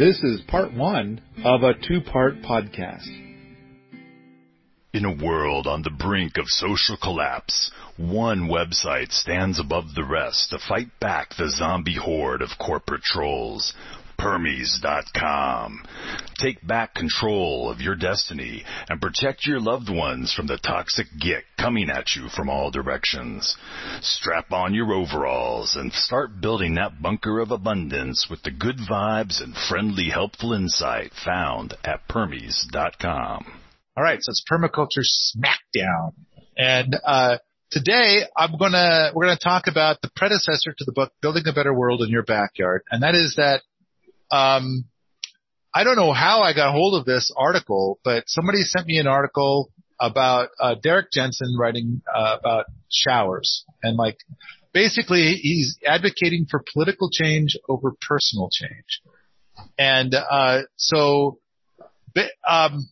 This is part one of a two part podcast. In a world on the brink of social collapse, one website stands above the rest to fight back the zombie horde of corporate trolls. Permies.com. Take back control of your destiny and protect your loved ones from the toxic git coming at you from all directions. Strap on your overalls and start building that bunker of abundance with the good vibes and friendly helpful insight found at Permies.com. All right, so it's permaculture smackdown. And uh, today I'm gonna we're gonna talk about the predecessor to the book Building a Better World in Your Backyard, and that is that um, I don't know how I got hold of this article, but somebody sent me an article about uh, Derrick Jensen writing uh, about showers and like basically he's advocating for political change over personal change. And uh, so um,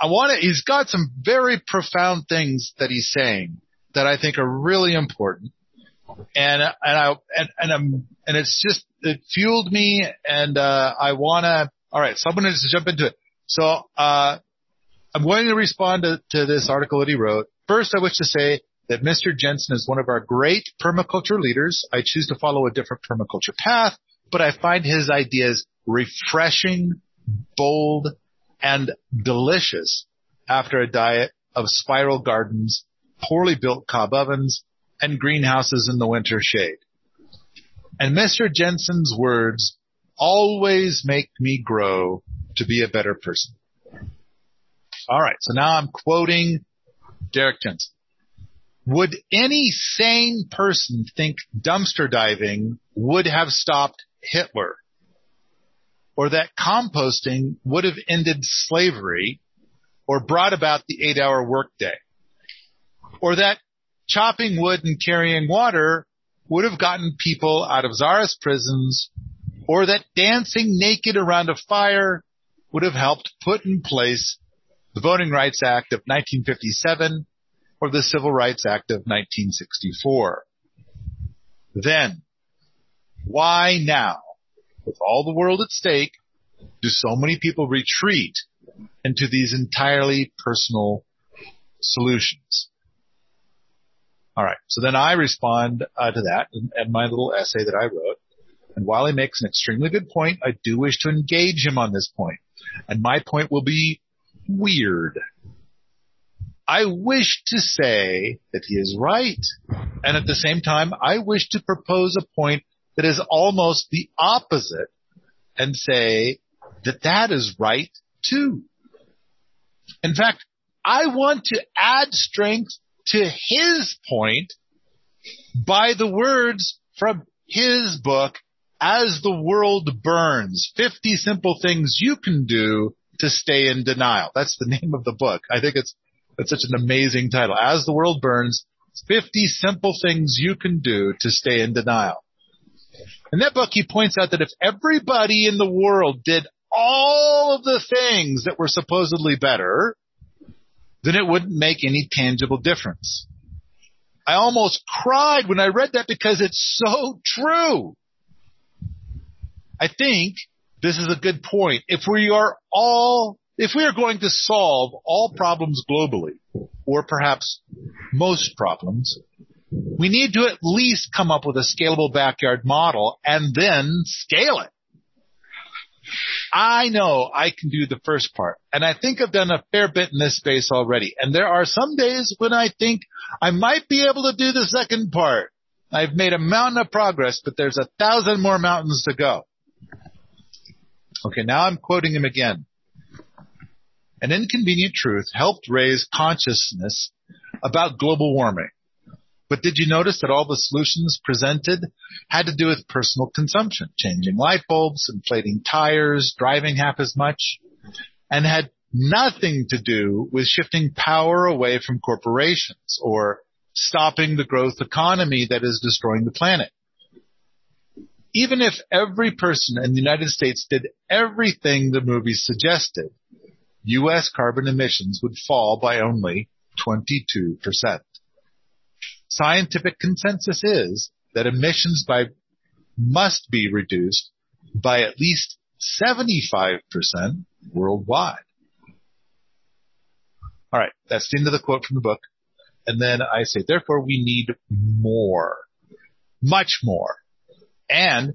I want to. He's got some very profound things that he's saying that I think are really important and and I and and I'm and it's just it fueled me, and uh, I wanna. All right, so I'm gonna jump into it. So uh, I'm going to respond to, to this article that he wrote. First, I wish to say that Mr. Jensen is one of our great permaculture leaders. I choose to follow a different permaculture path, but I find his ideas refreshing, bold, and delicious after a diet of spiral gardens, poorly built cob ovens, and greenhouses in the winter shade. And Mr. Jensen's words always make me grow to be a better person. All right. So now I'm quoting Derrick Jensen. Would any sane person think dumpster diving would have stopped Hitler? Or that composting would have ended slavery or brought about the eight hour workday? Or that chopping wood and carrying water would have gotten people out of czarist prisons or that dancing naked around a fire would have helped put in place the Voting Rights Act of 1957 or the Civil Rights Act of 1964. Then, why now, with all the world at stake, do so many people retreat into these entirely personal solutions? All right. So then I respond uh, to that and, my little essay that I wrote. And while he makes an extremely good point, I do wish to engage him on this point. And my point will be weird. I wish to say that he is right. And at the same time, I wish to propose a point that is almost the opposite and say that that is right too. In fact, I want to add strength to his point by the words from his book, As the World Burns, 50 Simple Things You Can Do to Stay in Denial. That's the name of the book. I think it's, it's such an amazing title. As the World Burns, 50 Simple Things You Can Do to Stay in Denial. In that book, he points out that if everybody in the world did all of the things that were supposedly better, then it wouldn't make any tangible difference. I almost cried when I read that because it's so true. I think this is a good point. If we are all, if we are going to solve all problems globally, or perhaps most problems, we need to at least come up with a scalable backyard model and then scale it. I know I can do the first part. And I think I've done a fair bit in this space already. And there are some days when I think I might be able to do the second part. I've made a mountain of progress, but there's a thousand more mountains to go. Okay, now I'm quoting him again. An inconvenient truth helped raise consciousness about global warming. But did you notice that all the solutions presented had to do with personal consumption, changing light bulbs, inflating tires, driving half as much, and had nothing to do with shifting power away from corporations or stopping the growth economy that is destroying the planet. Even if every person in the United States did everything the movie suggested, U.S. carbon emissions would fall by only 22%. Scientific consensus is that emissions by must be reduced by at least 75% worldwide. All right. That's the end of the quote from the book. And then I say, therefore we need more, much more. And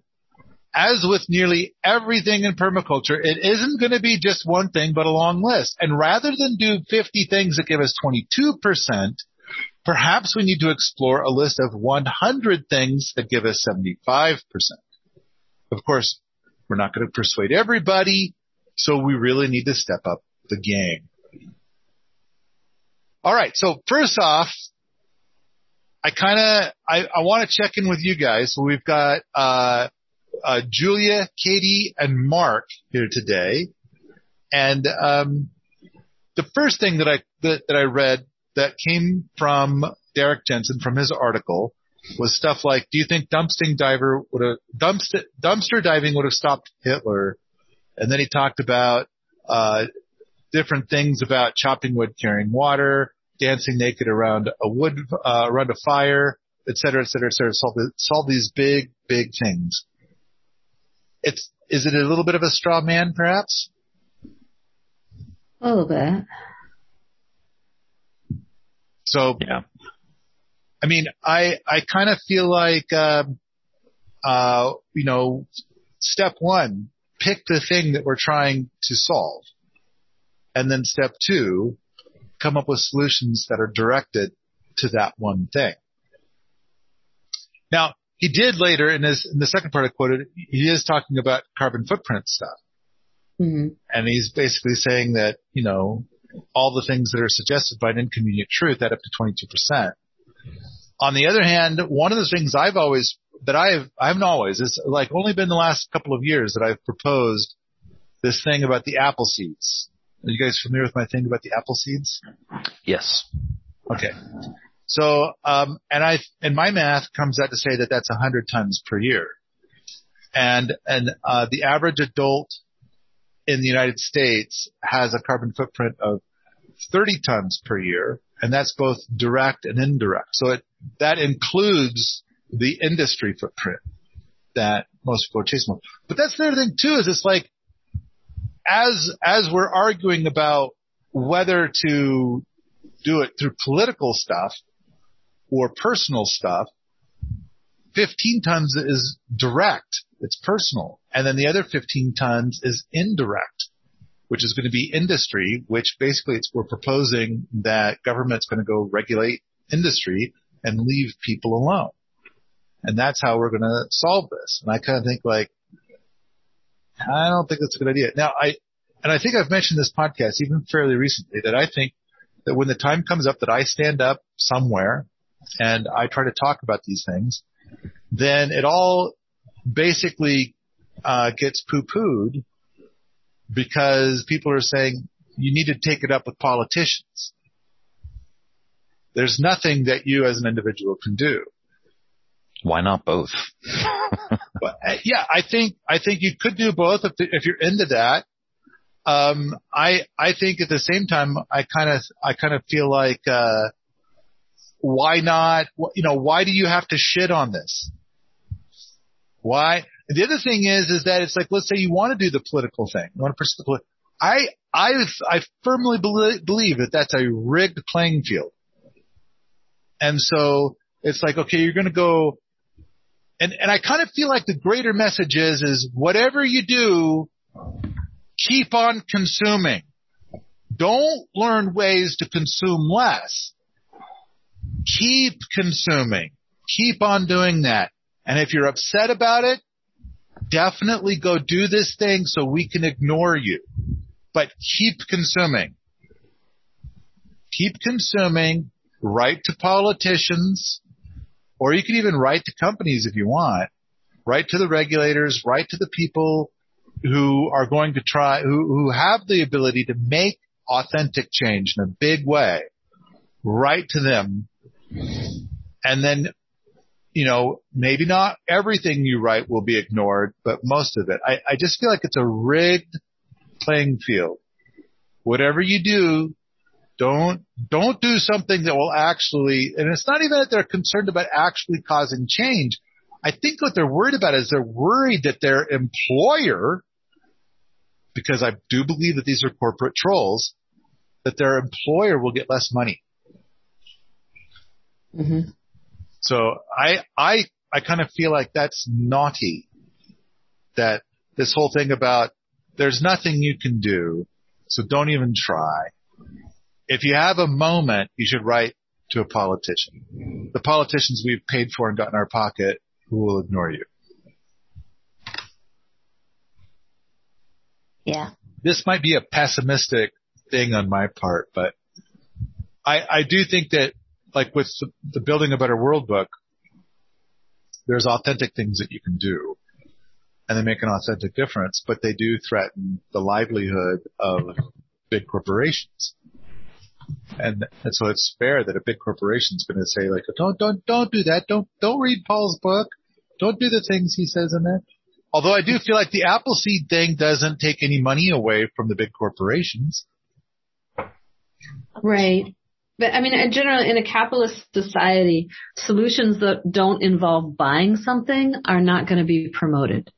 as with nearly everything in permaculture, it isn't going to be just one thing, but a long list. And rather than do 50 things that give us 22%, perhaps we need to explore a list of 100 things that give us 75%. Of course, we're not going to persuade everybody, so we really need to step up the game. All right. So first off, I kind of I, I want to check in with you guys. So we've got uh, uh, Julia, Katie, and Mark here today, and um, the first thing that I that, that I read that came from Derrick Jensen from his article was stuff like, "Do you think dumpster diver would have dumpster, dumpster diving would have stopped Hitler?" And then he talked about uh, different things about chopping wood, carrying water, dancing naked around a wood, uh, around a fire, et cetera, et cetera, et cetera. Solve, solve these big, big things. It's, is it a little bit of a straw man, perhaps? A little bit. So, Yeah. I mean, I, I kind of feel like, um, uh, you know, step one, pick the thing that we're trying to solve. And then step two, come up with solutions that are directed to that one thing. Now, he did later in his, in the second part I quoted, he is talking about carbon footprint stuff. hmm And he's basically saying that, you know, all the things that are suggested by an inconvenient truth add up to 22%. On the other hand, one of the things I've always, that I've, I haven't always, it's like only been the last couple of years that I've proposed this thing about the apple seeds. Are you guys familiar with my thing about the apple seeds? Yes. Okay. So, um, and I, and my math comes out to say that that's 100 tons per year. And, and, uh, the average adult in the United States has a carbon footprint of 30 tons per year, and that's both direct and indirect. So it, that includes the industry footprint that most people are chasing. But that's the other thing too, is it's like, as, as we're arguing about whether to do it through political stuff or personal stuff, 15 tons is direct. It's personal. And then the other 15 tons is indirect, which is going to be industry, which basically it's, we're proposing that government's going to go regulate industry and leave people alone. And that's how we're going to solve this. And I kind of think like, I don't think that's a good idea. Now I, and I think I've mentioned this podcast even fairly recently that I think that when the time comes up that I stand up somewhere and I try to talk about these things, then it all basically uh, gets poo-pooed because people are saying you need to take it up with politicians. There's nothing that you as an individual can do. Why not both? But uh, yeah, I think I think you could do both if if you're into that. Um, I I think at the same time I kind of I kind of feel like uh, why not? You know, why do you have to shit on this? Why? The other thing is, is that it's like, let's say you want to do the political thing. You want to pursue the political. I, I, I firmly believe, believe that that's a rigged playing field. And so it's like, okay, you're going to go, and, and I kind of feel like the greater message is, is whatever you do, keep on consuming. Don't learn ways to consume less. Keep consuming. Keep on doing that. And if you're upset about it, definitely go do this thing so we can ignore you. But keep consuming. Keep consuming. Write to politicians, or you can even write to companies if you want. Write to the regulators, write to the people who are going to try, who, who have the ability to make authentic change in a big way. Write to them. And then you know, maybe not everything you write will be ignored, but most of it. I, I just feel like it's a rigged playing field. Whatever you do, don't, don't do something that will actually, and it's not even that they're concerned about actually causing change. I think what they're worried about is they're worried that their employer because I do believe that these are corporate trolls, that their employer will get less money. Mm-hmm. So I, I, I kind of feel like that's naughty. That this whole thing about there's nothing you can do, so don't even try. If you have a moment, you should write to a politician. The politicians we've paid for and got in our pocket who will ignore you. Yeah. This might be a pessimistic thing on my part, but I, I do think that like with the, Building a Better World book, there's authentic things that you can do and they make an authentic difference, but they do threaten the livelihood of big corporations. And, and so it's fair that a big corporation is going to say like, don't, don't, don't do that. Don't, don't read Paul's book. Don't do the things he says in there. Although I do feel like the Appleseed thing doesn't take any money away from the big corporations. Right. But I mean, in general, in a capitalist society, solutions that don't involve buying something are not going to be promoted.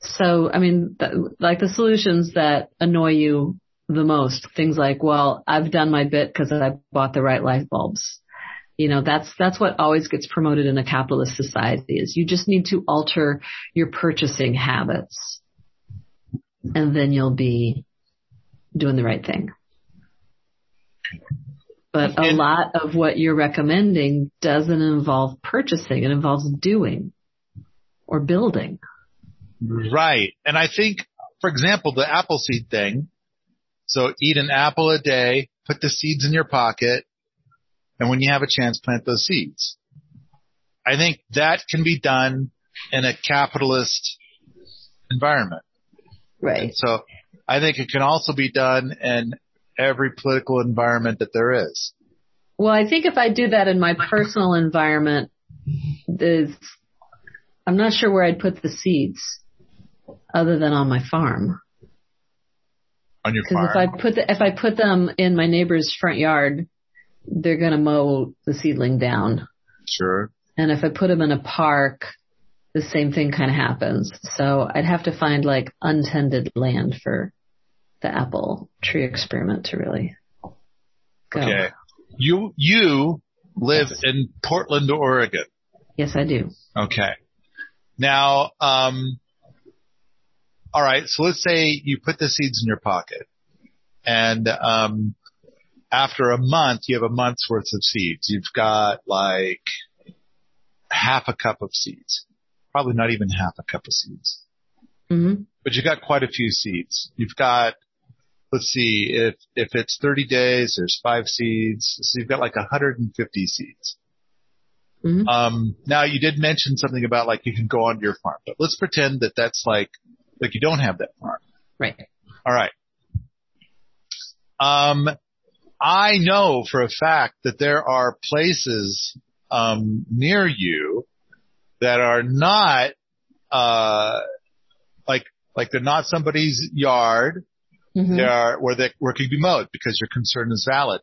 So, I mean, th- like the solutions that annoy you the most, things like, well, I've done my bit because I bought the right light bulbs. You know, that's, that's what always gets promoted in a capitalist society is you just need to alter your purchasing habits and then you'll be doing the right thing. But a lot of what you're recommending doesn't involve purchasing. It involves doing or building. Right. And I think, for example, the apple seed thing. So eat an apple a day, put the seeds in your pocket, and when you have a chance, plant those seeds. I think that can be done in a capitalist environment. Right. So I think it can also be done in every political environment that there is. Well, I think if I do that in my personal environment, there's, I'm not sure where I'd put the seeds other than on my farm. On your farm. Because farm. if I put the, if I put them in my neighbor's front yard, they're gonna mow the seedling down. sure. And if I put them in a park, the same thing kind of happens. So I'd have to find like untended land for the apple tree experiment to really go. Okay. You, you live in Portland, Oregon. Yes, I do. Okay. Now, um, all right. So let's say you put the seeds in your pocket, and um, after a month, you have a month's worth of seeds. You've got like half a cup of seeds, probably not even half a cup of seeds, mm-hmm. but you've got quite a few seeds. You've got, let's see, if if it's 30 days, there's five seeds, so you've got like 150 seeds. hmm Um, now you did mention something about like you can go onto your farm, but let's pretend that that's like, like you don't have that farm. Right. All right. Um, I know for a fact that there are places, um, near you that are not, uh, like, like they're not somebody's yard. Hmm They are where they, where it can be mowed because your concern is valid.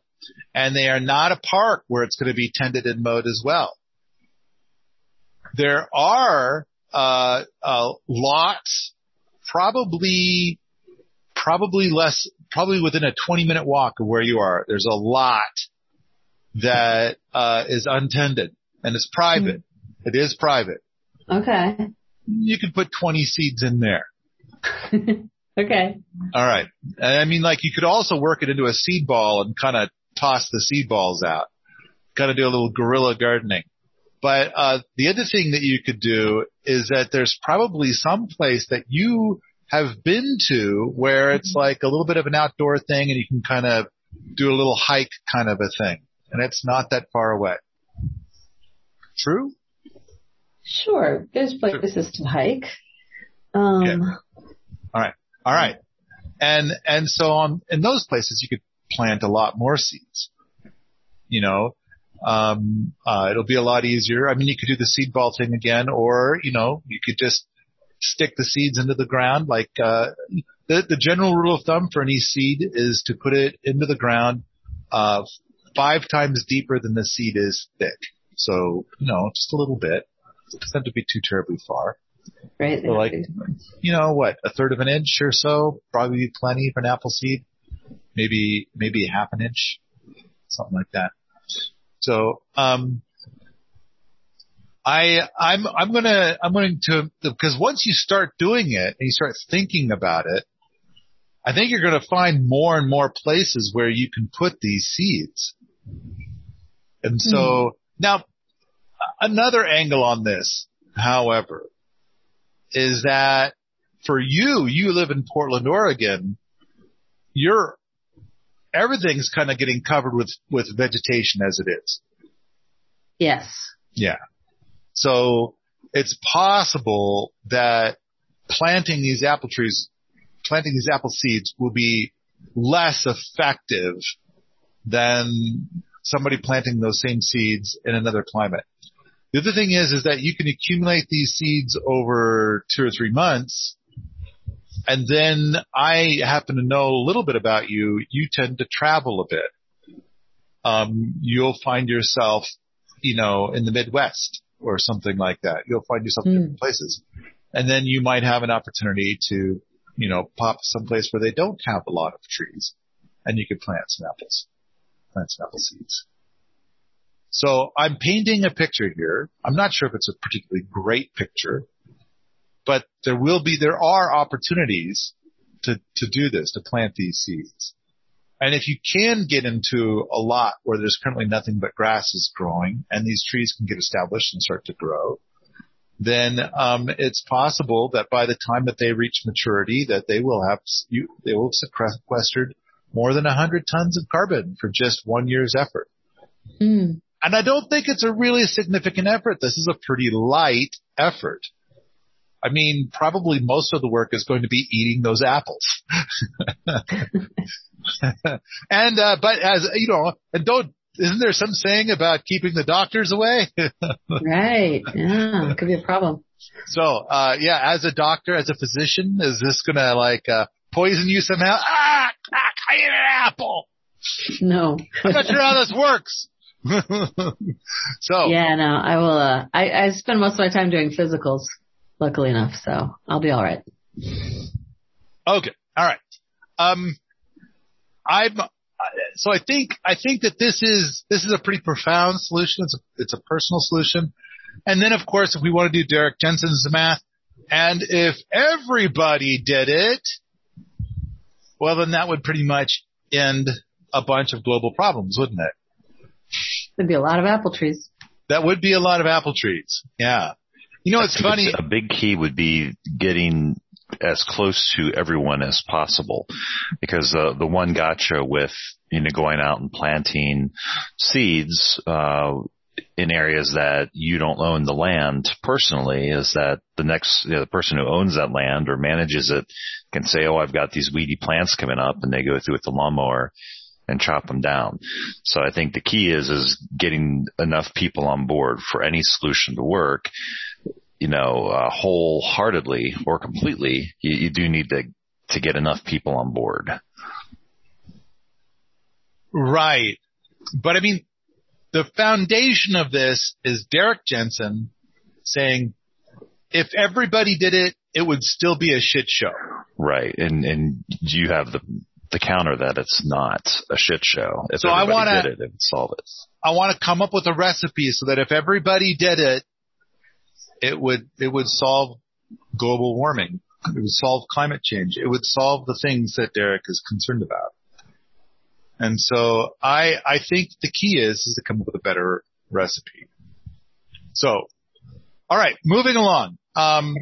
And they are not a park where it's going to be tended and mowed as well. There are, uh, uh, lots, probably, probably less, probably within a 20 minute walk of where you are. There's a lot that, uh, is untended and it's private. It is private. Okay. You could put 20 seeds in there. okay. All right. I mean, like you could also work it into a seed ball and kind of toss the seed balls out. Kind of do a little guerrilla gardening. But uh, the other thing that you could do is that there's probably some place that you have been to where it's like a little bit of an outdoor thing and you can kind of do a little hike kind of a thing. And it's not that far away. True? Sure. There's places to hike. Um, Okay. All right. All right. And, and so on, in those places you could plant a lot more seeds. You know, um, uh, it'll be a lot easier. I mean, you could do the seed ball thing again, or, you know, you could just stick the seeds into the ground. Like, uh, the, the general rule of thumb for any seed is to put it into the ground, uh, five times deeper than the seed is thick. So, you know, just a little bit. It doesn't have to be too terribly far. Right. So like, you know, what, a third of an inch or so, probably plenty for an apple seed. Maybe, maybe a half an inch, something like that. So, um, I, I'm, I'm gonna, I'm going to, because once you start doing it and you start thinking about it, I think you're going to find more and more places where you can put these seeds. And so mm. now another angle on this, however, is that for you, you live in Portland, Oregon, you're, everything's kind of getting covered with, with vegetation as it is. Yes. Yeah. So it's possible that planting these apple trees, planting these apple seeds will be less effective than somebody planting those same seeds in another climate. The other thing is, is that you can accumulate these seeds over two or three months. And then I happen to know a little bit about you. You tend to travel a bit. Um, you'll find yourself, you know, in the Midwest or something like that. You'll find yourself in different hmm. places. And then you might have an opportunity to, you know, pop someplace where they don't have a lot of trees and you could plant some apples, plant some apple seeds. So I'm painting a picture here. I'm not sure if it's a particularly great picture, but there will be, there are opportunities to, to do this, to plant these seeds. And if you can get into a lot where there's currently nothing but grass is growing and these trees can get established and start to grow, then um, it's possible that by the time that they reach maturity, that they will have they will sequestered more than 100 tons of carbon for just one year's effort. Mm. And I don't think it's a really significant effort. This is a pretty light effort. I mean, probably most of the work is going to be eating those apples. and, uh, but as, you know, and don't, isn't there some saying about keeping the doctors away? right. Yeah. Could be a problem. So, uh, yeah, as a doctor, as a physician, is this gonna like, uh, poison you somehow? Ah, ah I ate an apple. No. I'm not sure how this works. so. Yeah, no, I will, uh, I, I spend most of my time doing physicals, luckily enough, so I'll be alright. Okay. All right. Um, I'm, so I think, I think that this is, this is a pretty profound solution. It's a, it's a personal solution. And then of course, if we want to do Derrick Jensen's math, and if everybody did it, well then that would pretty much end a bunch of global problems, wouldn't it? There'd be a lot of apple trees. That would be a lot of apple trees. Yeah. You know, it's funny. A big key would be getting as close to everyone as possible because uh, the one gotcha with you know going out and planting seeds uh, in areas that you don't own the land personally is that the next you know, the person who owns that land or manages it can say oh I've got these weedy plants coming up and they go through with the lawnmower and chop them down. So I think the key is is getting enough people on board for any solution to work you know, uh, wholeheartedly or completely, you, you do need to to get enough people on board. Right. But I mean, the foundation of this is Derrick Jensen saying, if everybody did it, it would still be a shit show. Right. And, and you have the, the counter that it's not a shit show. If so I want to, it, solve it. I want to come up with a recipe so that if everybody did it, it would it would solve global warming. It would solve climate change. It would solve the things that Derrick is concerned about. And so I I think the key is is to come up with a better recipe. So, all right, moving along. Um,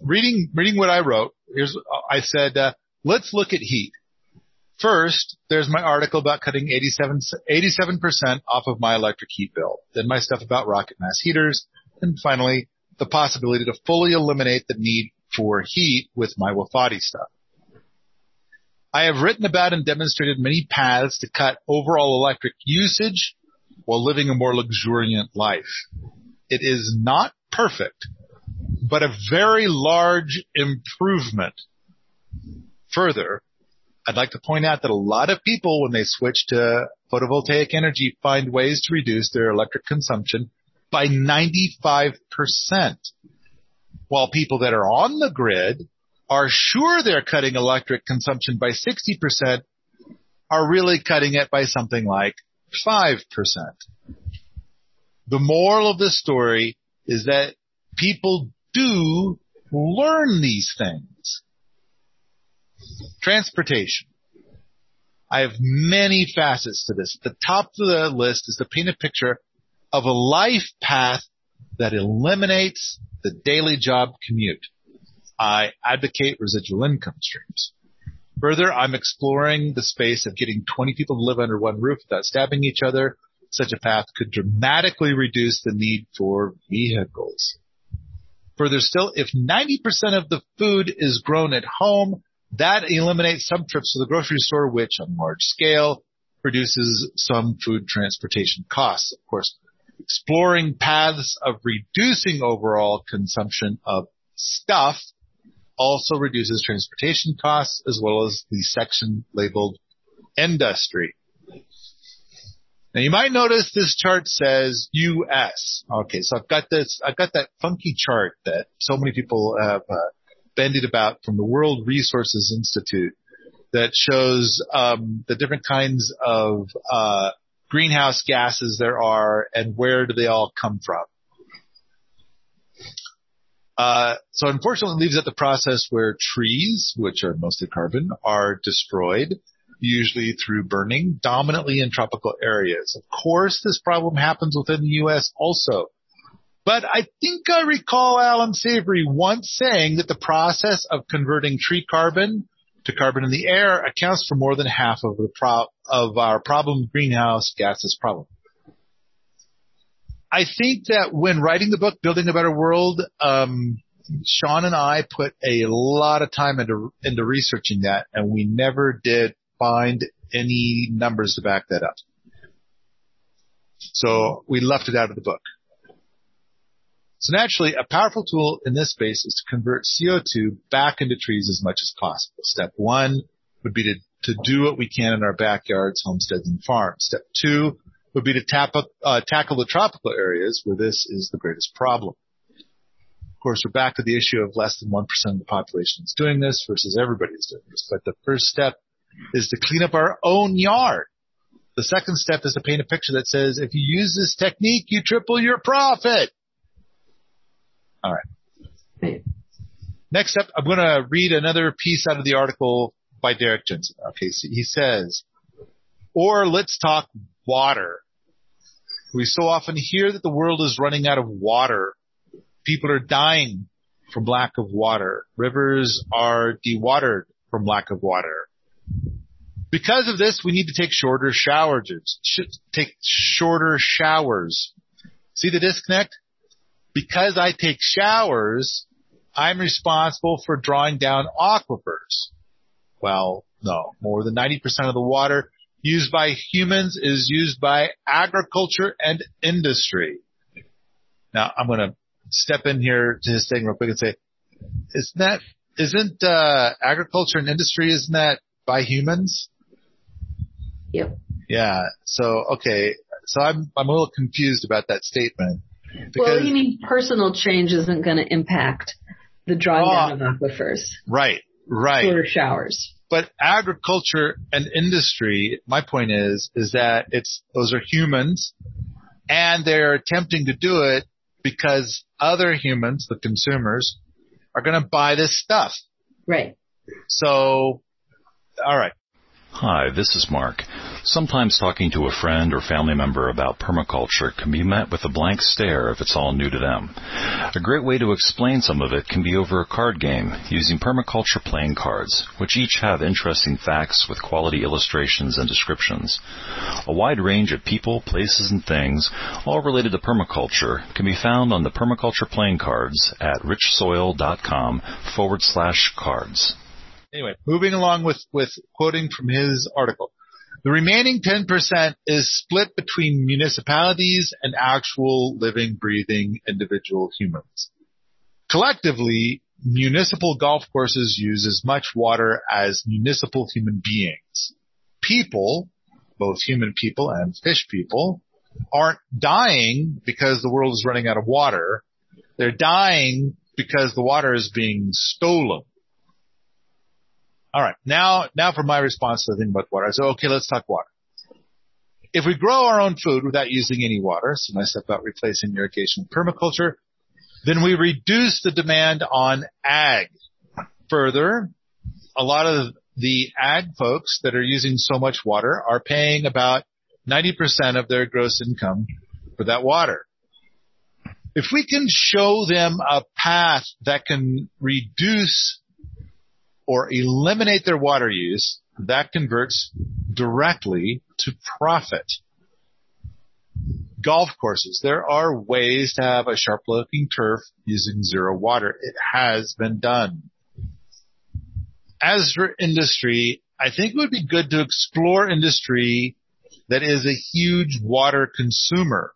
reading reading what I wrote. Here's I said uh, let's look at heat. First, there's my article about cutting 87, 87% off of my electric heat bill. Then my stuff about rocket mass heaters. And finally, the possibility to fully eliminate the need for heat with my Wofati stuff. I have written about and demonstrated many paths to cut overall electric usage while living a more luxuriant life. It is not perfect, but a very large improvement. Further, I'd like to point out that a lot of people, when they switch to photovoltaic energy, find ways to reduce their electric consumption by 95%. while people that are on the grid are sure they're cutting electric consumption by 60% are really cutting it by something like 5%. The moral of this story is that people do learn these things. Transportation. I have many facets to this. The top of the list is to paint a picture of a life path that eliminates the daily job commute. I advocate residual income streams. Further, I'm exploring the space of getting 20 people to live under one roof without stabbing each other. Such a path could dramatically reduce the need for vehicles. Further still, if 90% of the food is grown at home, that eliminates some trips to the grocery store, which on large scale reduces some food transportation costs. Of course, exploring paths of reducing overall consumption of stuff also reduces transportation costs as well as the section labeled industry. Now you might notice this chart says US. Okay, so I've got this, I've got that funky chart that so many people have uh, bandied about from the World Resources Institute that shows um, the different kinds of uh, greenhouse gases there are and where do they all come from. Uh, so unfortunately, it leaves out the process where trees, which are mostly carbon, are destroyed, usually through burning, dominantly in tropical areas. Of course, this problem happens within the U.S. also. But I think I recall Allan Savory once saying that the process of converting tree carbon to carbon in the air accounts for more than half of the pro- of our problem greenhouse gases problem. I think that when writing the book, Building a Better World, um, Sean and I put a lot of time into into researching that, and we never did find any numbers to back that up. So we left it out of the book. So naturally, a powerful tool in this space is to convert CO2 back into trees as much as possible. Step one would be to, to do what we can in our backyards, homesteads, and farms. Step two would be to tap up, uh, tackle the tropical areas where this is the greatest problem. Of course, we're back to the issue of less than 1% of the population is doing this versus everybody is doing this. But the first step is to clean up our own yard. The second step is to paint a picture that says, if you use this technique, you triple your profit. All right. Next up, I'm going to read another piece out of the article by Derrick Jensen. Okay, so he says, or let's talk water. We so often hear that the world is running out of water. People are dying from lack of water. Rivers are dewatered from lack of water. Because of this, we need to take shorter showers. Take shorter showers. See the disconnect? Because I take showers, I'm responsible for drawing down aquifers. Well, no, more than 90% of the water used by humans is used by agriculture and industry. Now I'm going to step in here to his thing real quick and say, isn't that, isn't, uh, agriculture and industry, isn't that by humans? Yep. Yeah. So, okay. So I'm, I'm a little confused about that statement. Well, you mean personal change isn't going to impact the drawing down of aquifers. Right, right. Shorter showers. But agriculture and industry, my point is, is that it's, those are humans and they're attempting to do it because other humans, the consumers, are going to buy this stuff. Right. So, alright. Hi, this is Mark. Sometimes talking to a friend or family member about permaculture can be met with a blank stare if it's all new to them. A great way to explain some of it can be over a card game using permaculture playing cards, which each have interesting facts with quality illustrations and descriptions. A wide range of people, places, and things, all related to permaculture, can be found on the permaculture playing cards at richsoil.com forward slash cards. Anyway, moving along with, with quoting from his article. The remaining 10% is split between municipalities and actual living, breathing individual humans. Collectively, municipal golf courses use as much water as municipal human beings. People, both human people and fish people, aren't dying because the world is running out of water. They're dying because the water is being stolen. All right. Now, now for my response to the thing about water. I said, okay, let's talk water. If we grow our own food without using any water, so nice about replacing irrigation with permaculture, then we reduce the demand on ag. Further, a lot of the ag folks that are using so much water are paying about 90% of their gross income for that water. If we can show them a path that can reduce or eliminate their water use, that converts directly to profit. Golf courses. There are ways to have a sharp looking turf using zero water. It has been done. As for industry, I think it would be good to explore industry that is a huge water consumer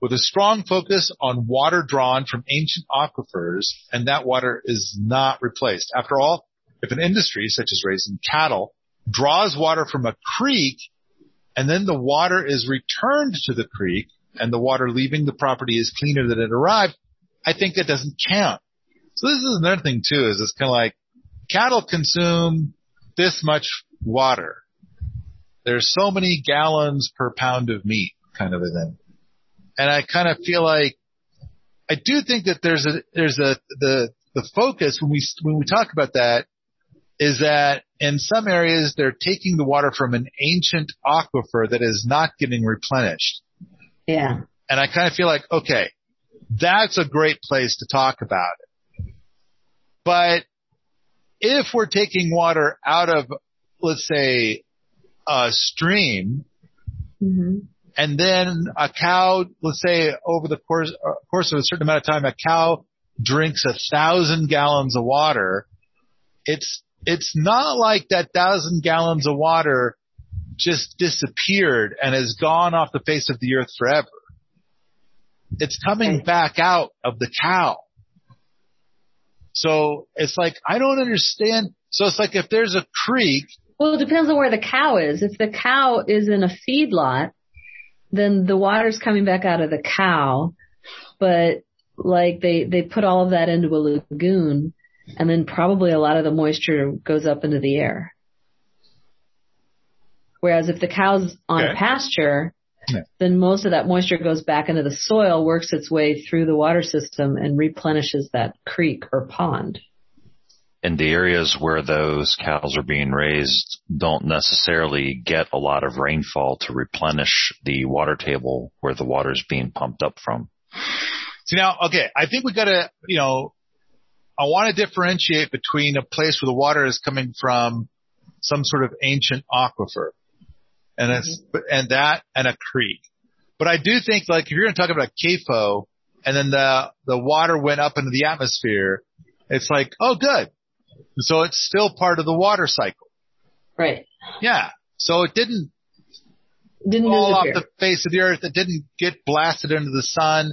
with a strong focus on water drawn from ancient aquifers and that water is not replaced. After all, if an industry such as raising cattle draws water from a creek and then the water is returned to the creek and the water leaving the property is cleaner than it arrived, I think that doesn't count. So this is another thing too, is it's kind of like cattle consume this much water. There's so many gallons per pound of meat kind of a thing. And I kind of feel like I do think that there's a, there's a, the, the focus when we, when we talk about that is that in some areas they're taking the water from an ancient aquifer that is not getting replenished. Yeah. And I kind of feel like, okay, that's a great place to talk about it. But if we're taking water out of, let's say, a stream, hmm and then a cow, let's say over the course, uh, course of a certain amount of time, a cow drinks a thousand gallons of water, it's, it's not like that thousand gallons of water just disappeared and has gone off the face of the earth forever. It's coming back out of the cow. So it's like, I don't understand. So it's like if there's a creek, Well, it depends on where the cow is. If the cow is in a feedlot, then the water's coming back out of the cow, but like they, they put all of that into a lagoon and then probably a lot of the moisture goes up into the air. Whereas if the cow's on Okay. pasture, Yeah. then most of that moisture goes back into the soil, works its way through the water system and replenishes that creek or pond. And the areas where those cows are being raised don't necessarily get a lot of rainfall to replenish the water table where the water is being pumped up from. See now, okay, I think we gotta, you know, I want to differentiate between a place where the water is coming from some sort of ancient aquifer, and it's mm-hmm. and that and a creek. But I do think like if you're going to talk about CAFO, and then the the water went up into the atmosphere, it's like oh good, so it's still part of the water cycle. Right. Yeah, so it didn't Didn't fall off the face of the earth. It didn't get blasted into the sun.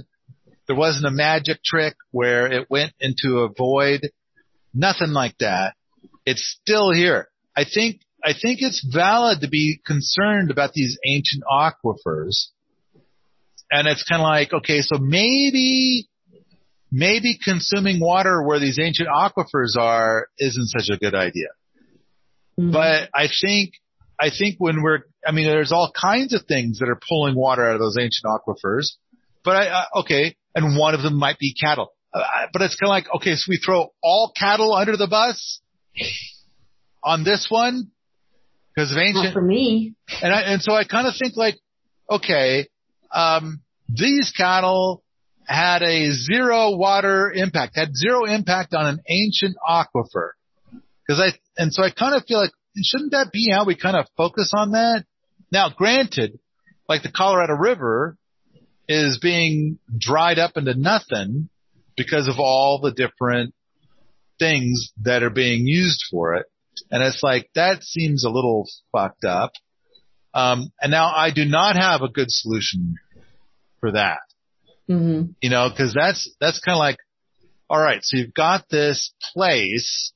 There wasn't a magic trick where it went into a void. Nothing like that. It's still here. I think, I think it's valid to be concerned about these ancient aquifers. And it's kind of like, okay, so maybe, maybe consuming water where these ancient aquifers are isn't such a good idea. Mhm. But I think, I think when we're, I mean, there's all kinds of things that are pulling water out of those ancient aquifers. But I, uh, okay, and one of them might be cattle. Uh, but it's kind of like, okay, so we throw all cattle under the bus on this one because of ancient. Not for me. and I, and so I kind of think like, okay, um, these cattle had a zero water impact, had zero impact on an ancient aquifer. Cause I, and so I kind of feel like, shouldn't that be how we kind of focus on that? Now granted, like the Colorado River is being dried up into nothing because of all the different things that are being used for it. And it's like, that seems a little fucked up. Um, and now I do not have a good solution for that, hmm you know, cause that's, that's kind of like, all right, so you've got this place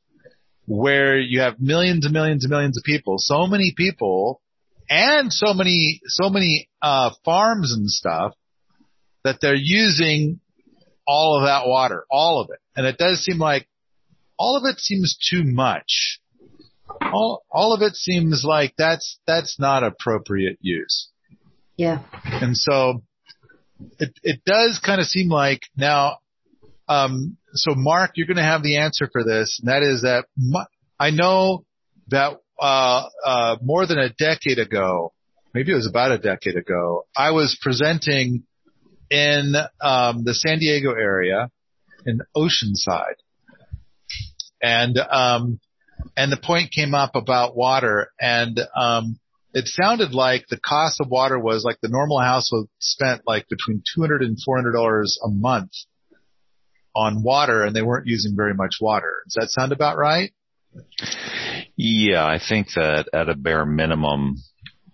where you have millions and millions and millions of people, so many people and so many, so many, uh, farms and stuff that they're using all of that water, all of it. And it does seem like all of it seems too much. All, all of it seems like that's, that's not appropriate use. Yeah. And so it, it does kind of seem like now, um, so Mark, you're going to have the answer for this. And that is that my, I know that, uh, uh, more than a decade ago, maybe it was about a decade ago, I was presenting in, um, the San Diego area in Oceanside. And, um, and the point came up about water and, um, it sounded like the cost of water was like the normal household spent like between 200 and 400 dollars a month on water and they weren't using very much water. Does that sound about right? Yeah, I think that at a bare minimum,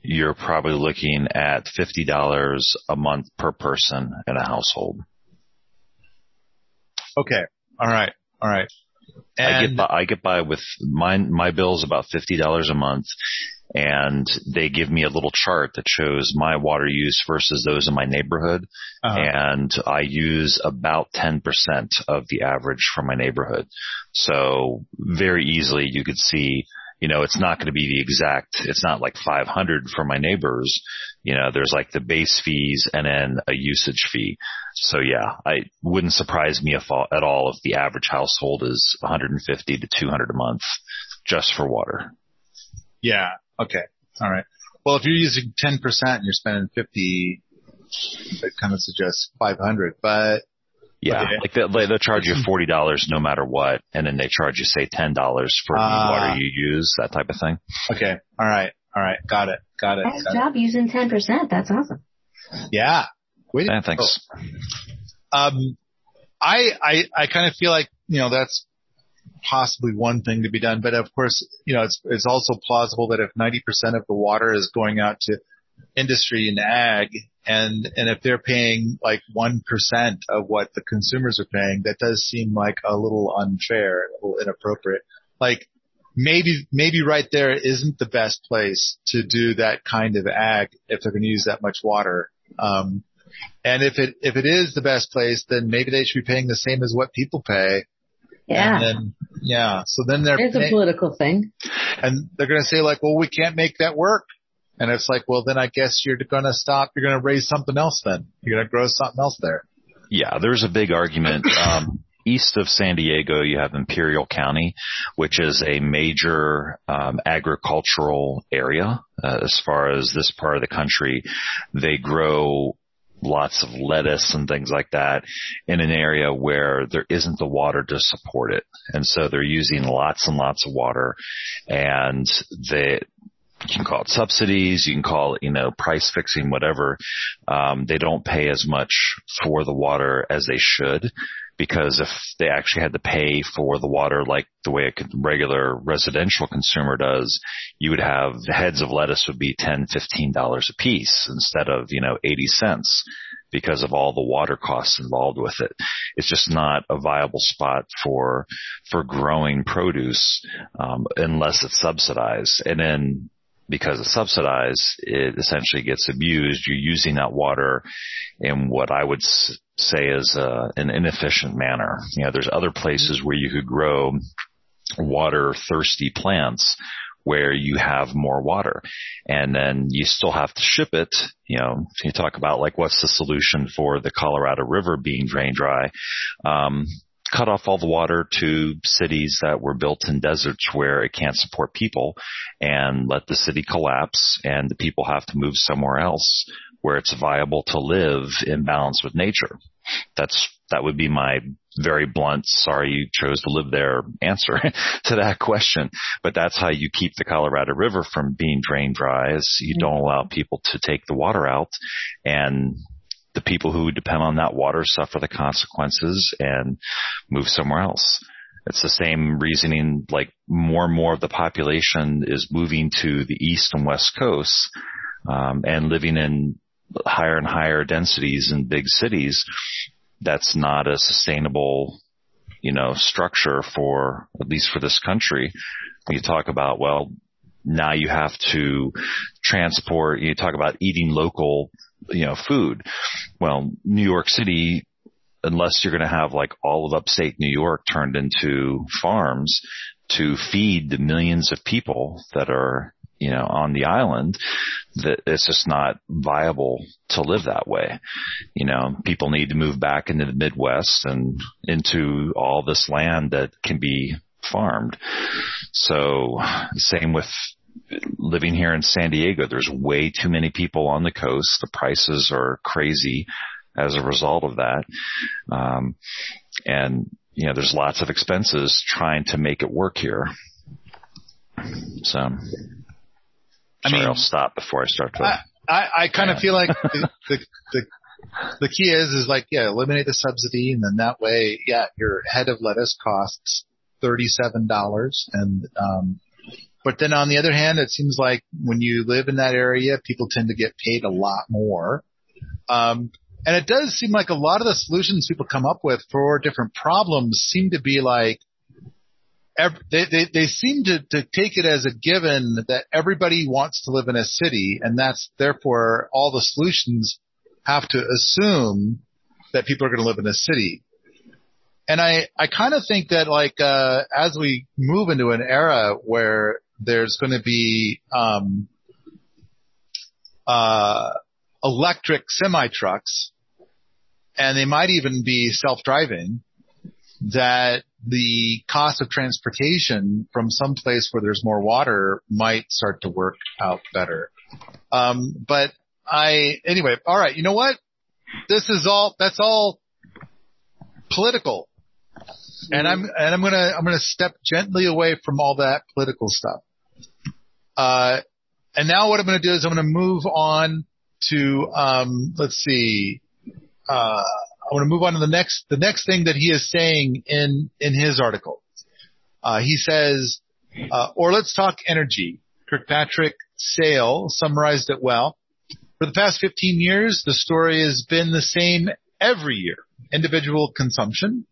you're probably looking at $50 a month per person in a household. Okay. All right. All right. And I get by, I get by with my my bill's about $50 a month and they give me a little chart that shows my water use versus those in my neighborhood. Uh-huh. And I use about 10% of the average from my neighborhood. So very easily you could see, you know, it's not going to be the exact, it's not like 500 for my neighbors. You know, there's like the base fees and then a usage fee. So yeah, I wouldn't surprise me if all, at all if the average household is 150 to 200 a month just for water. yeah. Okay. All right. Well, if you're using 10% and you're spending 50, that kind of suggests 500, but Yeah, Okay. like they, they'll charge you forty dollars no matter what, and then they charge you say ten dollars for Ah. the water you use, that type of thing. okay. All right. All right. Got it. Got it. Nice Got it. job using 10%. That's awesome. Yeah. Way to Yeah, thanks. Um, I, I, I kind of feel like, you know, that's possibly one thing to be done, but of course, you know, it's, it's also plausible that if 90% of the water is going out to industry and ag and, and if they're paying like 1% of what the consumers are paying, that does seem like a little unfair, a little inappropriate. Like maybe, maybe right there isn't the best place to do that kind of ag if they're going to use that much water. Um, and if it if it is the best place, then maybe they should be paying the same as what people pay. Yeah. And then yeah, so then they're It's a political thing. and they're going to say like, well, we can't make that work. And it's like, well, then I guess you're going to stop. You're going to raise something else. Then you're going to grow something else there. Yeah, there's a big argument. Um, east of San Diego, you have Imperial County, which is a major um, agricultural area. Uh, as far as this part of the country, they grow lots of lettuce and things like that in an area where there isn't the water to support it. And so they're using lots and lots of water and they, you can call it subsidies, you can call it, you know, price fixing, whatever. Um, they don't pay as much for the water as they should because if they actually had to pay for the water like the way a regular residential consumer does, you would have the heads of lettuce would be ten, fifteen dollars a piece instead of, you know, 80 cents because of all the water costs involved with it. It's just not a viable spot for, for growing produce, um, unless it's subsidized. And then because it's subsidized, it essentially gets abused. You're using that water in what I would say is uh, an inefficient manner. You know, there's other places where you could grow water thirsty plants where you have more water and then you still have to ship it. You know, you talk about like what's the solution for the Colorado River being drained dry. Um, cut off all the water to cities that were built in deserts where it can't support people and let the city collapse and the people have to move somewhere else where it's viable to live in balance with nature. That's, that would be my very blunt, sorry you chose to live there answer to that question. But that's how you keep the Colorado River from being drained dry is you mm-hmm. don't allow people to take the water out and the people who depend on that water suffer the consequences and move somewhere else. It's the same reasoning, like more and more of the population is moving to the east and west coasts, um, and living in higher and higher densities in big cities. That's not a sustainable, you know, structure for, at least for this country. You talk about, well, now you have to transport, you talk about eating local, you know, food. Well, New York City unless you're going to have like all of upstate New York turned into farms to feed the millions of people that are you know, on the island that it's just not viable to live that way. You know, people need to move back into the Midwest and into all this land that can be farmed. So same with living here in San Diego. There's way too many people on the coast. The prices are crazy as a result of that. Um, and you know, there's lots of expenses trying to make it work here. So I Sorry, mean, I'll stop before I start to. I, I, I kind of feel like the, the, the, the key is, is like, yeah, eliminate the subsidy and then that way, yeah, your head of lettuce costs $37 and, um, but then on the other hand, it seems like when you live in that area, people tend to get paid a lot more. Um, and it does seem like a lot of the solutions people come up with for different problems seem to be like, they, they, they seem to, to take it as a given that everybody wants to live in a city and that's therefore all the solutions have to assume that people are going to live in a city. And I, I kind of think that like, uh, as we move into an era where there's going to be, um, uh, electric semi trucks and they might even be self-driving that the cost of transportation from some place where there's more water might start to work out better. Um, but I, anyway, all right. You know what? This is all, that's all political. And I'm, and I'm gonna, I'm gonna step gently away from all that political stuff. Uh, and now what I'm gonna do is I'm gonna move on to, um, let's see, uh, I want to move on to the next, the next thing that he is saying in, in his article. Uh, he says, uh, or let's talk energy. Kirkpatrick Sale summarized it well. For the past 15 years, the story has been the same every year. Individual consumption,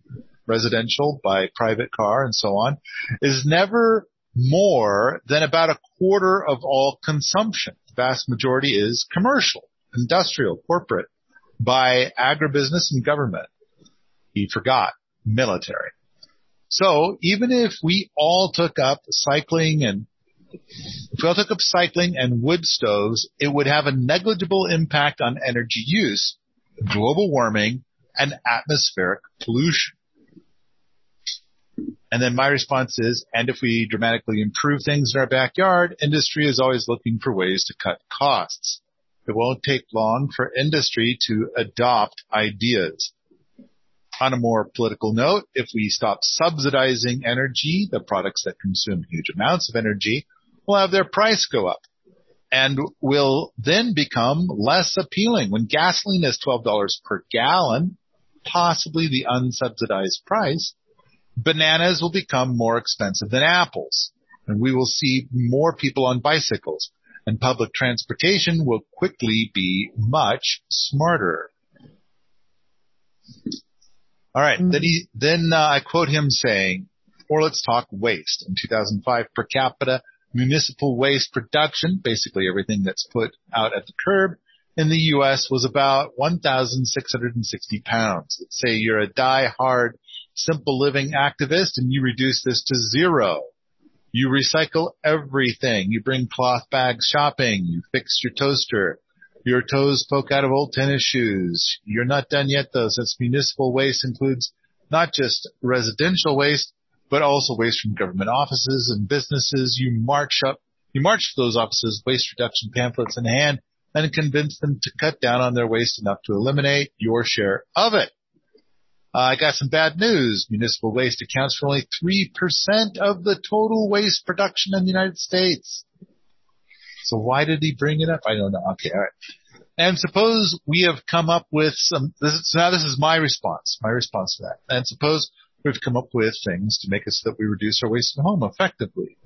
residential by private car and so on, is never more than about a quarter of all consumption. The vast majority is commercial, industrial, corporate, by agribusiness and government. He forgot military. So even if we all took up cycling and if we all took up cycling and wood stoves, it would have a negligible impact on energy use, global warming, and atmospheric pollution. And then my response is, and if we dramatically improve things in our backyard, industry is always looking for ways to cut costs. It won't take long for industry to adopt ideas. On a more political note, if we stop subsidizing energy, the products that consume huge amounts of energy will have their price go up and will then become less appealing. When gasoline is $12 per gallon, possibly the unsubsidized price, bananas will become more expensive than apples. And we will see more people on bicycles and public transportation will quickly be much smarter. All right. Mm-hmm. Then he, then uh, I quote him saying, or let's talk waste. In 2005 per capita, municipal waste production, basically everything that's put out at the curb in the U.S. was about 1,660 pounds. Let's say you're a die-hard simple living activist and you reduce this to zero. You recycle everything. You bring cloth bags shopping. You fix your toaster. Your toes poke out of old tennis shoes. You're not done yet though, since municipal waste includes not just residential waste, but also waste from government offices and businesses. You march up, you march to those offices, waste reduction pamphlets in hand, and convince them to cut down on their waste enough to eliminate your share of it. Uh, I got some bad news. Municipal waste accounts for only 3% of the total waste production in the United States. So why did he bring it up? I don't know. Okay, all right. And suppose we have come up with some, this is, so now this is my response, my response to that. And suppose we've come up with things to make it so that we reduce our waste at home effectively.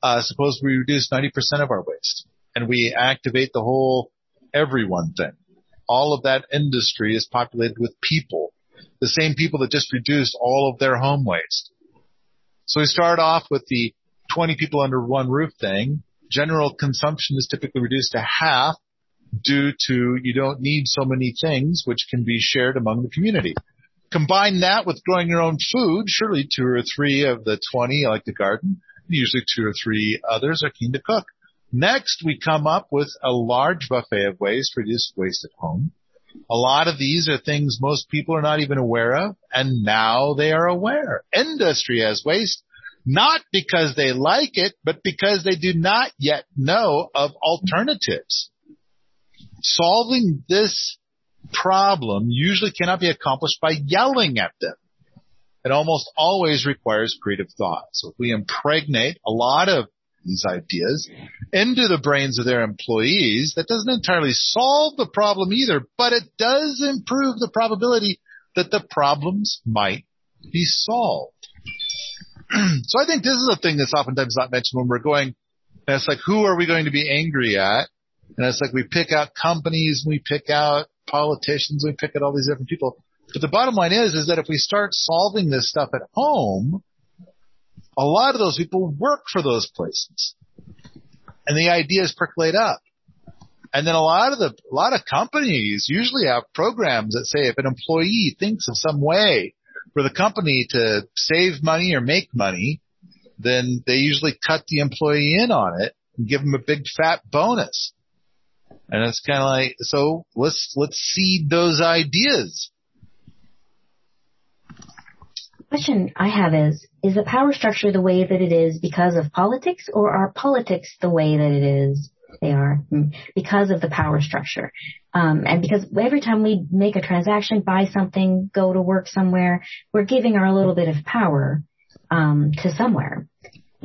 Uh, suppose we reduce 90% of our waste and we activate the whole everyone thing. All of that industry is populated with people the same people that just reduced all of their home waste. So we start off with the 20 people under one roof thing. General consumption is typically reduced to half due to you don't need so many things which can be shared among the community. Combine that with growing your own food, surely two or three of the 20 like to garden, usually two or three others are keen to cook. Next, we come up with a large buffet of ways to reduce waste at home. A lot of these are things most people are not even aware of, and now they are aware. Industry has waste, not because they like it, but because they do not yet know of alternatives. Solving this problem usually cannot be accomplished by yelling at them. It almost always requires creative thought. So if we impregnate a lot of these ideas into the brains of their employees, that doesn't entirely solve the problem either, but it does improve the probability that the problems might be solved. so I think this is a thing that's oftentimes not mentioned when we're going, and it's like, who are we going to be angry at? And it's like we pick out companies, we pick out politicians, we pick out all these different people. But the bottom line is, is that if we start solving this stuff at home, a lot of those people work for those places. And the ideas percolate up. And then a lot of the, a lot of companies usually have programs that say if an employee thinks of some way for the company to save money or make money, then they usually cut the employee in on it and give them a big fat bonus. And it's kind of like, so let's, let's seed those ideas. Question I have is, is the power structure the way that it is because of politics or are politics the way that it is? They are hmm, because of the power structure. Um, and because every time we make a transaction, buy something, go to work somewhere, we're giving our little bit of power, um, to somewhere.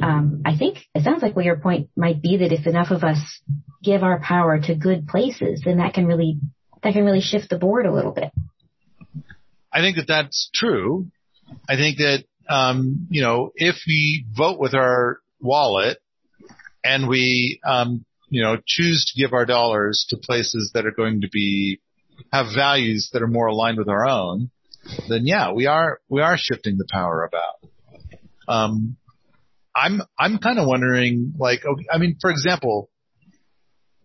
Um, I think it sounds like what your point might be that if enough of us give our power to good places, then that can really, that can really shift the board a little bit. I think that that's true. I think that, um, you know, if we vote with our wallet and we, um, you know, choose to give our dollars to places that are going to be, have values that are more aligned with our own, then yeah, we are, we are shifting the power about. Um, I'm, I'm kind of wondering, like, I mean, for example,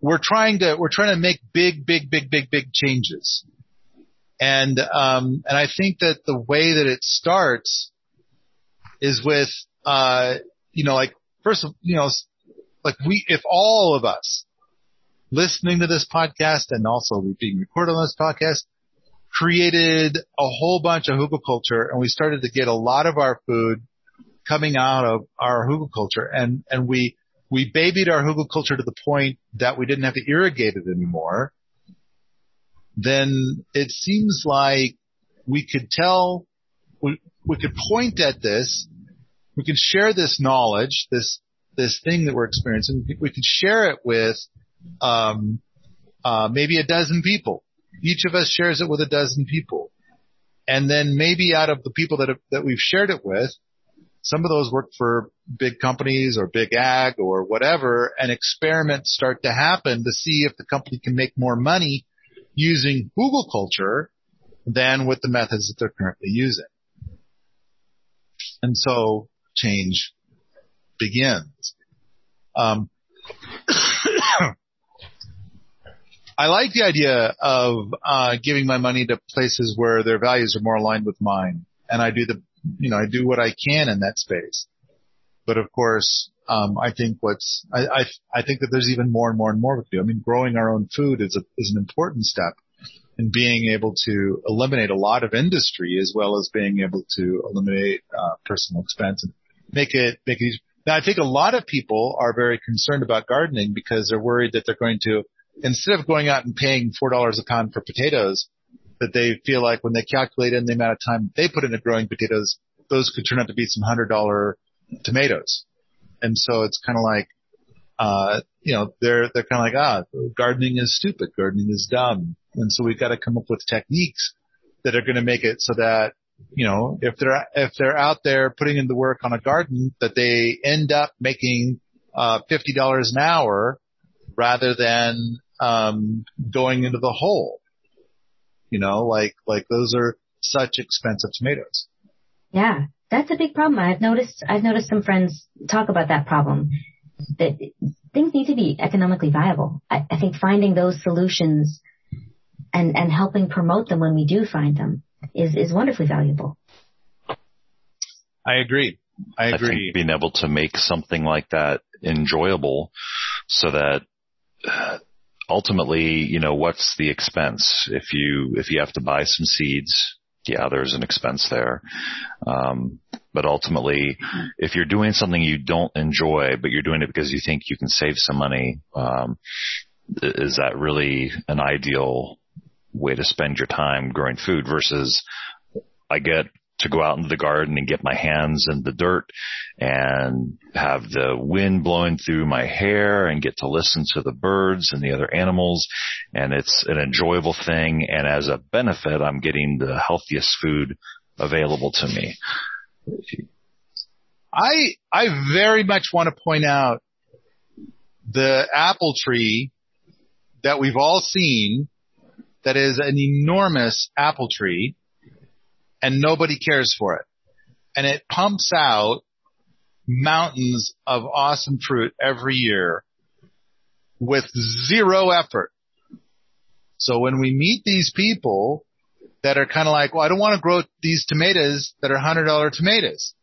we're trying to, we're trying to make big, big, big, big, big changes. And, um, and I think that the way that it starts is with, uh, you know, like first, of, you know, like we, if all of us listening to this podcast and also being recorded on this podcast created a whole bunch of hugelkultur and we started to get a lot of our food coming out of our hugelkultur and, and we, we babied our hugelkultur to the point that we didn't have to irrigate it anymore then it seems like we could tell, we could point at this, we could share this knowledge, this, this thing that we're experiencing, we could share it with, um, uh, maybe a dozen people. Each of us shares it with a dozen people. And then maybe out of the people that have, that we've shared it with, some of those work for big companies or big ag or whatever, and experiments start to happen to see if the company can make more money using hugelkultur than with the methods that they're currently using. And so change begins. Um, I like the idea of uh, giving my money to places where their values are more aligned with mine, and I do the, you know, I do what I can in that space. But of course, um, I think what's I, I I think that there's even more and more and more we can do. I mean, growing our own food is a is an important step in being able to eliminate a lot of industry as well as being able to eliminate uh, personal expense and make it make it. Now, I think a lot of people are very concerned about gardening because they're worried that they're going to instead of going out and paying four dollars a pound for potatoes, that they feel like when they calculate in the amount of time they put into growing potatoes, those could turn out to be some hundred dollar tomatoes. And so it's kind of like, uh, you know, they're, they're kind of like, ah, gardening is stupid. Gardening is dumb. And so we've got to come up with techniques that are going to make it so that, you know, if they're, if they're out there putting in the work on a garden, that they end up making, uh, $50 an hour rather than, um, going into the hole. You know, like, like those are such expensive tomatoes. Yeah. That's a big problem. I've noticed, I've noticed some friends talk about that problem that things need to be economically viable. I, I think finding those solutions and, and helping promote them when we do find them is, is wonderfully valuable. I agree. I agree. I think being able to make something like that enjoyable so that uh, ultimately, you know, what's the expense? If you, if you have to buy some seeds, yeah, there's an expense there. Um, but ultimately, if you're doing something you don't enjoy, but you're doing it because you think you can save some money, um, is that really an ideal way to spend your time growing food versus I get to go out into the garden and get my hands in the dirt and have the wind blowing through my hair and get to listen to the birds and the other animals. And it's an enjoyable thing. And as a benefit, I'm getting the healthiest food available to me. I, I very much want to point out the apple tree that we've all seen that is an enormous apple tree and nobody cares for it. And it pumps out mountains of awesome fruit every year with zero effort. So when we meet these people that are kind of like, well, I don't want to grow these tomatoes that are hundred dollar tomatoes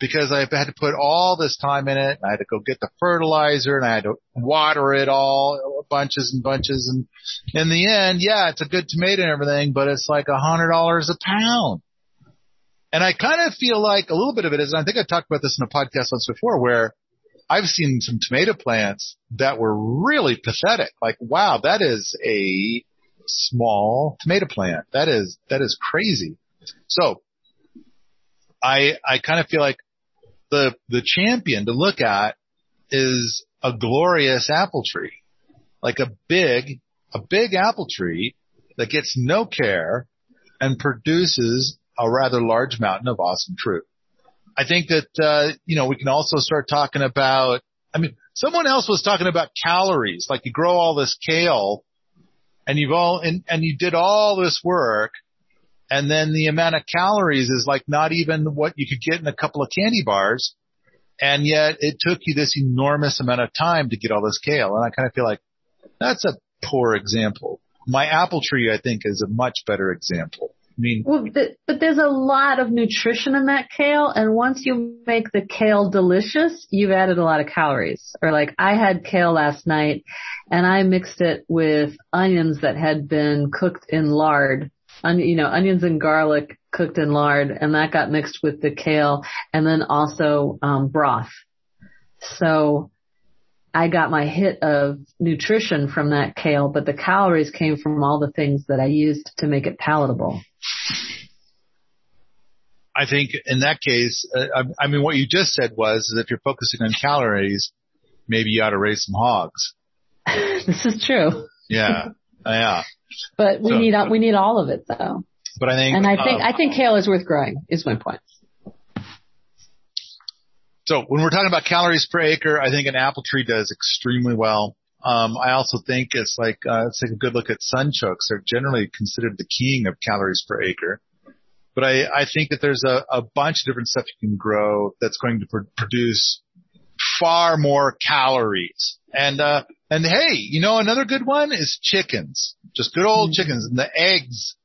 because I've had to put all this time in it. I had to go get the fertilizer and I had to water it all bunches and bunches. And in the end, yeah, it's a good tomato and everything, but it's like a hundred dollars a pound. And I kind of feel like a little bit of it is, I think I talked about this in a podcast once before where I've seen some tomato plants that were really pathetic. Like, wow, that is a small tomato plant. That is, that is crazy. So I, I kind of feel like the, the champion to look at is a glorious apple tree, like a big, a big apple tree that gets no care and produces a rather large mountain of awesome fruit. I think that, uh, you know, we can also start talking about, I mean, someone else was talking about calories, like you grow all this kale and you've all, and, and you did all this work and then the amount of calories is like not even what you could get in a couple of candy bars. And yet it took you this enormous amount of time to get all this kale. And I kind of feel like that's a poor example. My apple tree, I think, is a much better example. I mean, well, but, but there's a lot of nutrition in that kale, and once you make the kale delicious, you've added a lot of calories. Or like I had kale last night, and I mixed it with onions that had been cooked in lard, on, you know, onions and garlic cooked in lard, and that got mixed with the kale, and then also um, broth. So I got my hit of nutrition from that kale, but the calories came from all the things that I used to make it palatable. I think in that case, uh, I, I mean, what you just said was that if you're focusing on calories, maybe you ought to raise some hogs. this is true. Yeah, yeah. But we so, need we need all of it though. But I think, and I think I think kale is worth growing. Is my point. So when we're talking about calories per acre, I think an apple tree does extremely well. Um, I also think it's like, uh, let's take a good look at sunchokes. They're generally considered the king of calories per acre. But I, I think that there's a, a bunch of different stuff you can grow that's going to pr- produce far more calories. And, uh, and hey, you know, another good one is chickens. Just good old mm-hmm. chickens and the eggs.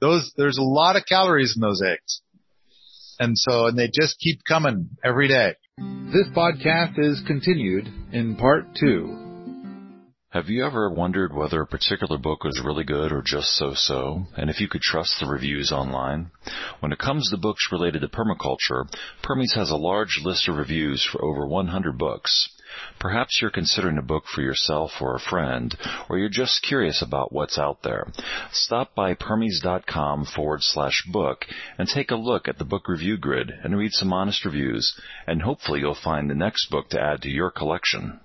Those, there's a lot of calories in those eggs. And so, and they just keep coming every day. This podcast is continued in part two. Have you ever wondered whether a particular book was really good or just so-so, and if you could trust the reviews online? When it comes to books related to permaculture, Permies has a large list of reviews for over 100 books. Perhaps you're considering a book for yourself or a friend, or you're just curious about what's out there. Stop by permies.com forward slash book and take a look at the book review grid and read some honest reviews, and hopefully you'll find the next book to add to your collection.